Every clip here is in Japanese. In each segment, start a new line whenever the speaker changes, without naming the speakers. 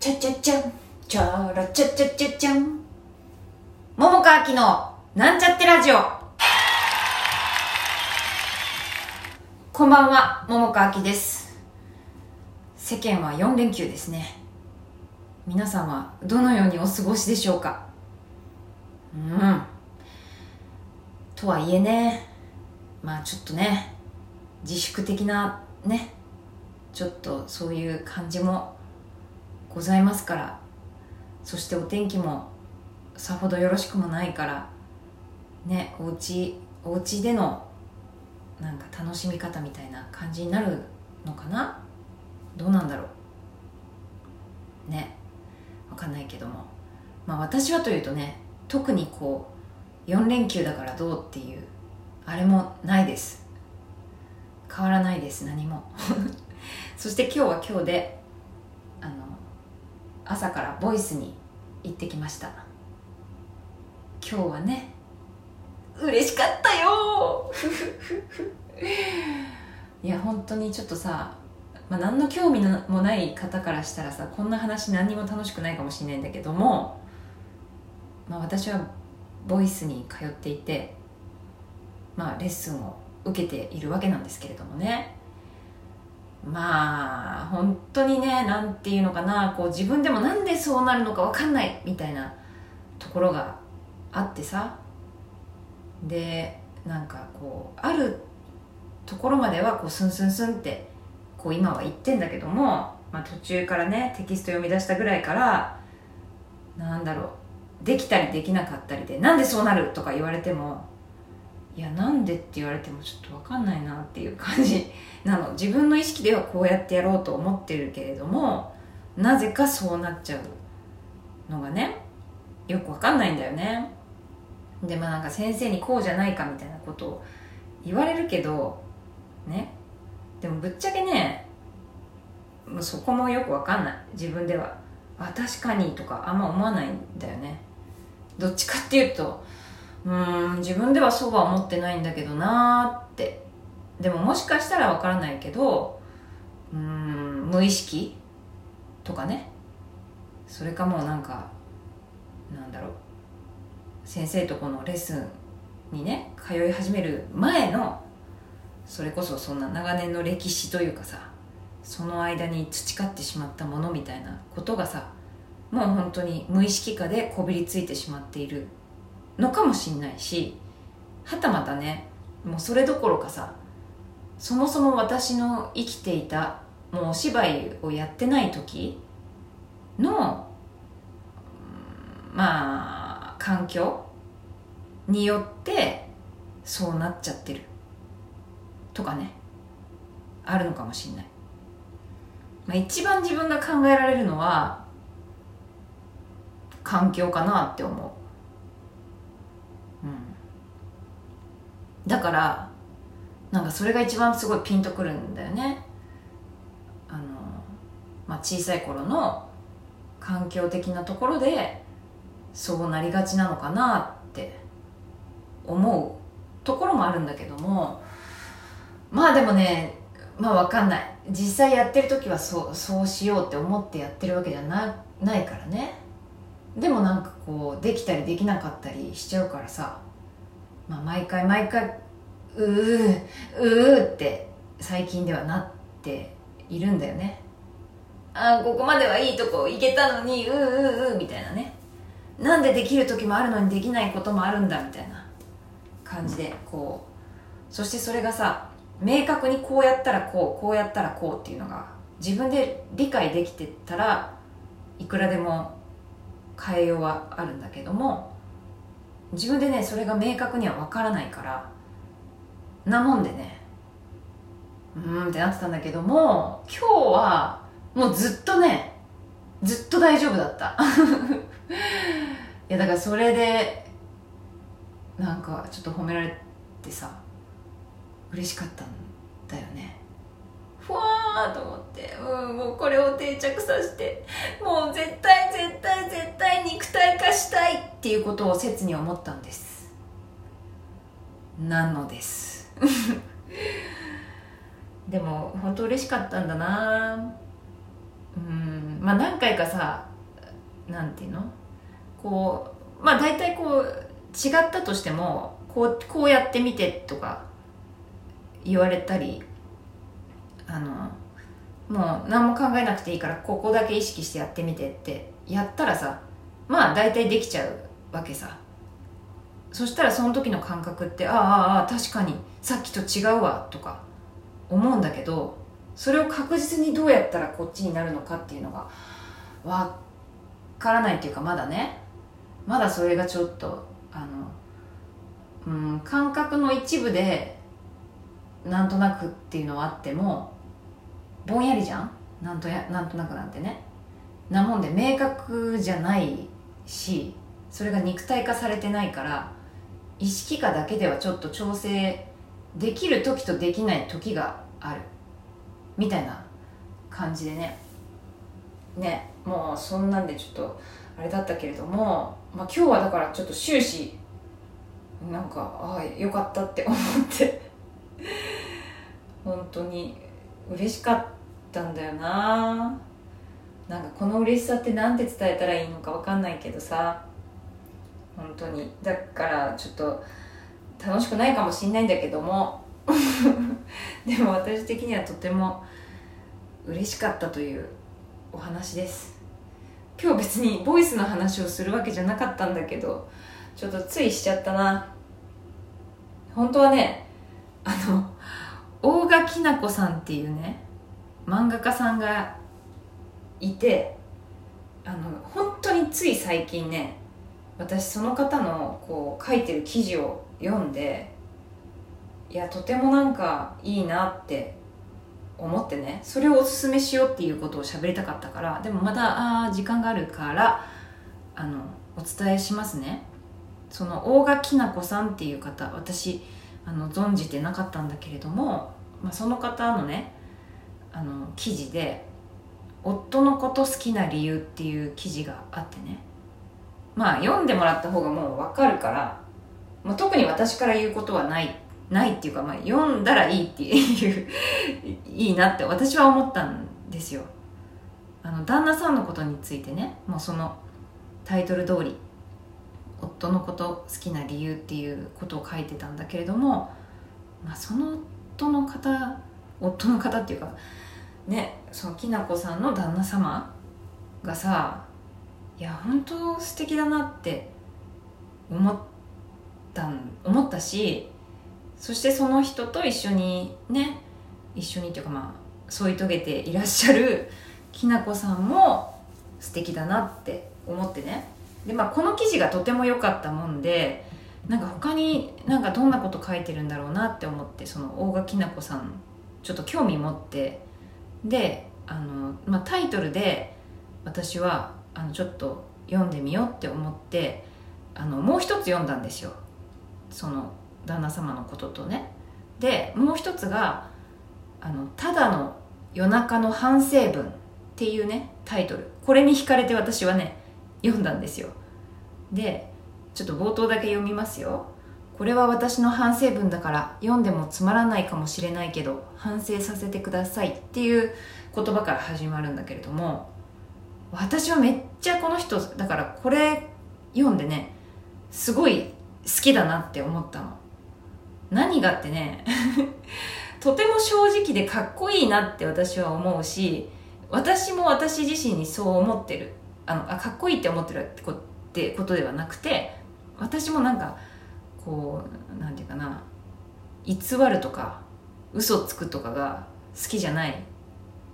チャチャチャン、チャラチャチャチャチャン。桃川きのなんちゃってラジオ。こんばんは、桃川きです。世間は4連休ですね。皆さんはどのようにお過ごしでしょうか？うん。とはいえね、まあちょっとね、自粛的なね、ちょっとそういう感じもございますから。そしてお天気もさほどよろしくもないからねおうちお家でのなんか楽しみ方みたいな感じになるのかな？どうなんだろう？ねわかんないけども。まあ私はというとね特にこう4連休だからどうっていうあれもないです。変わらないです何も。そして今日は今日で朝からボイスに行ってきました。今日はね嬉しかったよ。いや本当にちょっとさ、まあ、何の興味もない方からしたらさこんな話何にも楽しくないかもしれないんだけども、まあ、私はボイスに通っていて、まあ、レッスンを受けているわけなんですけれどもね。まあ本当にねなんていうのかなこう自分でもなんでそうなるのか分かんないみたいなところがあってさ。でなんかこうあるところまではこうスンスンスンってこう今は言ってんだけども、まあ、途中からねテキスト読み出したぐらいからなんだろうできたりできなかったりでなんでそうなるとか言われてもいやなんでって言われてもちょっと分かんないなっていう感じ なの。自分の意識ではこうやってやろうと思ってるけれどもなぜかそうなっちゃうのがねよく分かんないんだよね。でまあなんか先生にこうじゃないかみたいなことを言われるけどね。でもぶっちゃけねもうそこもよく分かんない。自分では。あ確かにとかあんま思わないんだよね。どっちかっていうとうん自分ではそうは思ってないんだけどなーって。でももしかしたらわからないけどうん無意識とかね。それかもうなんかなんだろう。先生とこのレッスンにね通い始める前のそれこそそんな長年の歴史というかさその間に培ってしまったものみたいなことがさもう本当に無意識化でこびりついてしまっているのかもしんないしはたまたねもうそれどころかさそもそも私の生きていたもうお芝居をやってない時のまあ環境によってそうなっちゃってる。とかねあるのかもしんない、まあ、一番自分が考えられるのは環境かなって思だからなんかそれが一番すごいピンとくるんだよね。あの、まあ、小さい頃の環境的なところでそうなりがちなのかなって思うところもあるんだけども。まあでもねまあ分かんない。実際やってる時はそうそうしようって思ってやってるわけじゃなないからね。でもなんかこうできたりできなかったりしちゃうからさ。まあ、毎回毎回うーうーって最近ではなっているんだよね。あここまではいいとこ行けたのにうーうーうーみたいなね。なんでできる時もあるのにできないこともあるんだみたいな感じでこう。そしてそれがさ明確にこうやったらこうこうやったらこうっていうのが自分で理解できてたらいくらでも変えようはあるんだけども自分でねそれが明確には分からないからなもんでねうーんってなってたんだけども今日はもうずっとねずっと大丈夫だった。いやだからそれでなんかちょっと褒められてさ嬉しかったんだよね。ふわーと思って、うん、もうこれを定着させて。もう絶対絶対絶対肉体化したいっていうことを切に思ったんです。なのです。でも本当嬉しかったんだな。うんまあ何回かさなんていうの？こうまあ大体こう違ったとしてもこうこうやってみてとか言われたりあのもう何も考えなくていいからここだけ意識してやってみてってやったらさまあ大体できちゃうわけさ。そしたらその時の感覚ってああああ確かにさっきと違うわとか思うんだけどそれを確実にどうやったらこっちになるのかっていうのがわからないっていうかまだね。まだそれがちょっとあのうん感覚の一部でなんとなくっていうのはあってもぼんやりじゃん？なんとやなんとなくなんてね。なもんで明確じゃないしそれが肉体化されてないから意識化だけではちょっと調整できる時とできない時がある。みたいな感じでね。ねもうそんなんでちょっとあれだったけれども、まあ、今日はだからちょっと終始なんかああよかったって思って。本当に嬉しかった。たんだよな。なんかこの嬉しさって何て伝えたらいいのか分かんないけどさ。本当に。だからちょっと楽しくないかもしんないんだけども。でも私的にはとても嬉しかったというお話です。今日別にボイスの話をするわけじゃなかったんだけどちょっとついしちゃったな。本当はねあの大賀きな子さんっていうね漫画家さんがいてあの本当につい最近ね私その方のこう書いてる記事を読んでいやとてもなんかいいなって思ってねそれをおすすめしようっていうことを喋りたかったからでもまだあ時間があるからあのお伝えしますね。その大賀きな子さんっていう方私あの存じてなかったんだけれども、まあ、その方のねあの記事で「夫のこと好きな理由」っていう記事があってね。まあ読んでもらった方がもう分かるから、まあ、特に私から言うことはないないっていうか、まあ、読んだらいいっていういいなって私は思ったんですよ。あの旦那さんのことについてねもうそのタイトル通り夫のこと好きな理由っていうことを書いてたんだけれども、まあ、その夫の方夫の方っていうかねそのきなこさんの旦那様がさいや本当素敵だなって思った思ったしそしてその人と一緒にね一緒にっていうかまあ添い遂げていらっしゃるきなこさんも素敵だなって思ってね。でまあこの記事がとても良かったもんでなんか他になんかどんなこと書いてるんだろうなって思ってその大賀きなこさんちょっと興味持ってであの、まあ、タイトルで私はあのちょっと読んでみようって思ってあのもう一つ読んだんですよ。その旦那様のこととね。でもう一つがあの「ただの夜中の反省文」っていうねタイトル。これに惹かれて私はね読んだんですよ。でちょっと冒頭だけ読みますよ。これは私の反省文だから読んでもつまらないかもしれないけど反省させてくださいっていう言葉から始まるんだけれども私はめっちゃこの人だからこれ読んでねすごい好きだなって思ったの。何がってね とても正直でかっこいいなって私は思うし私も私自身にそう思ってる。あのあかっこいいって思ってるってことではなくて私もなんかこうなんていうかな偽るとか嘘つくとかが好きじゃない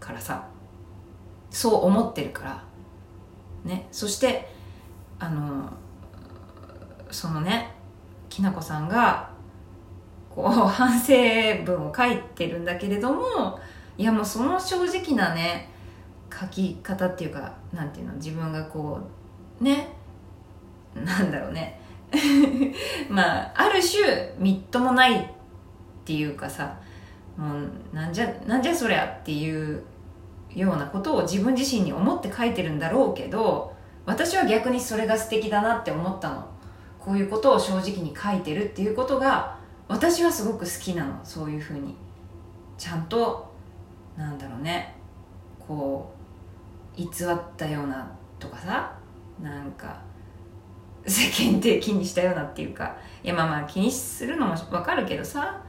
からさそう思ってるからね。そしてあのそのねきなこさんがこう反省文を書いてるんだけれどもいやもうその正直なね書き方っていうかなんていうの自分がこうねなんだろうね。まあある種みっともないっていうかさもうなんじゃなんじゃそりゃっていうようなことを自分自身に思って書いてるんだろうけど私は逆にそれが素敵だなって思ったの。こういうことを正直に書いてるっていうことが私はすごく好きなの。そういうふうに。ちゃんとなんだろうね。こう偽ったようなとかさなんか世間的にしたようなっていうかいやまあまあ気にするのもわかるけどさ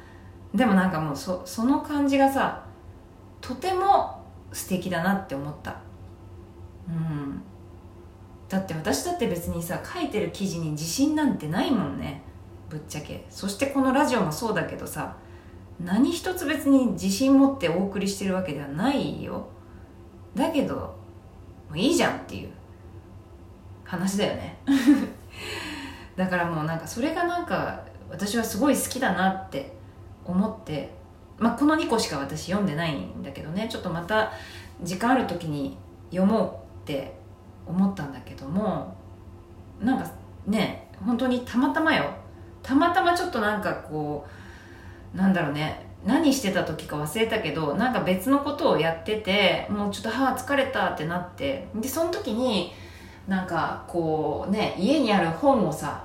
でもなんかもうそその感じがさとても素敵だなって思った。うん。だって私だって別にさ書いてる記事に自信なんてないもんね。ぶっちゃけ。そしてこのラジオもそうだけどさ何一つ別に自信持ってお送りしてるわけではないよ。だけどもういいじゃんっていう話だよね。だからもうなんかそれがなんか私はすごい好きだなって思ってまあこの2個しか私読んでないんだけどねちょっとまた時間ある時に読もうって思ったんだけどもなんかね本当にたまたまよ。たまたまちょっとなんかこうなんだろうね何してた時か忘れたけどなんか別のことをやっててもうちょっと歯疲れたってなってでその時になんかこうね家にある本をさ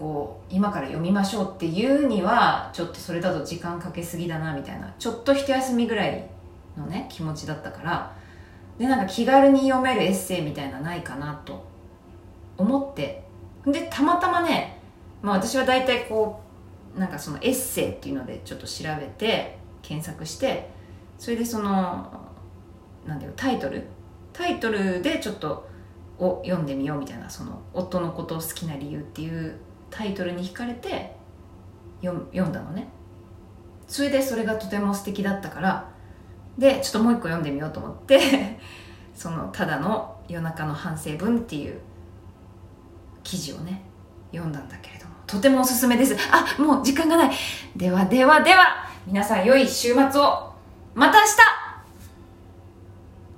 こう今から読みましょうっていうにはちょっとそれだと時間かけすぎだなみたいなちょっと一休みぐらいのね気持ちだったからでなんか気軽に読めるエッセイみたいなないかなと思ってでたまたまね、まあ、私は大体こうなんかそのエッセイっていうのでちょっと調べて検索してそれでそのなんだよタイトル？タイトルでちょっとを読んでみようみたいなその夫のことを好きな理由っていうタイトルに惹かれて読んだのね。それでそれがとても素敵だったから。でちょっともう一個読んでみようと思って そのただの夜中の反省文っていう記事をね読んだんだけれども。とてもおすすめです。あもう時間がない。ではではでは皆さん良い週末を。また明日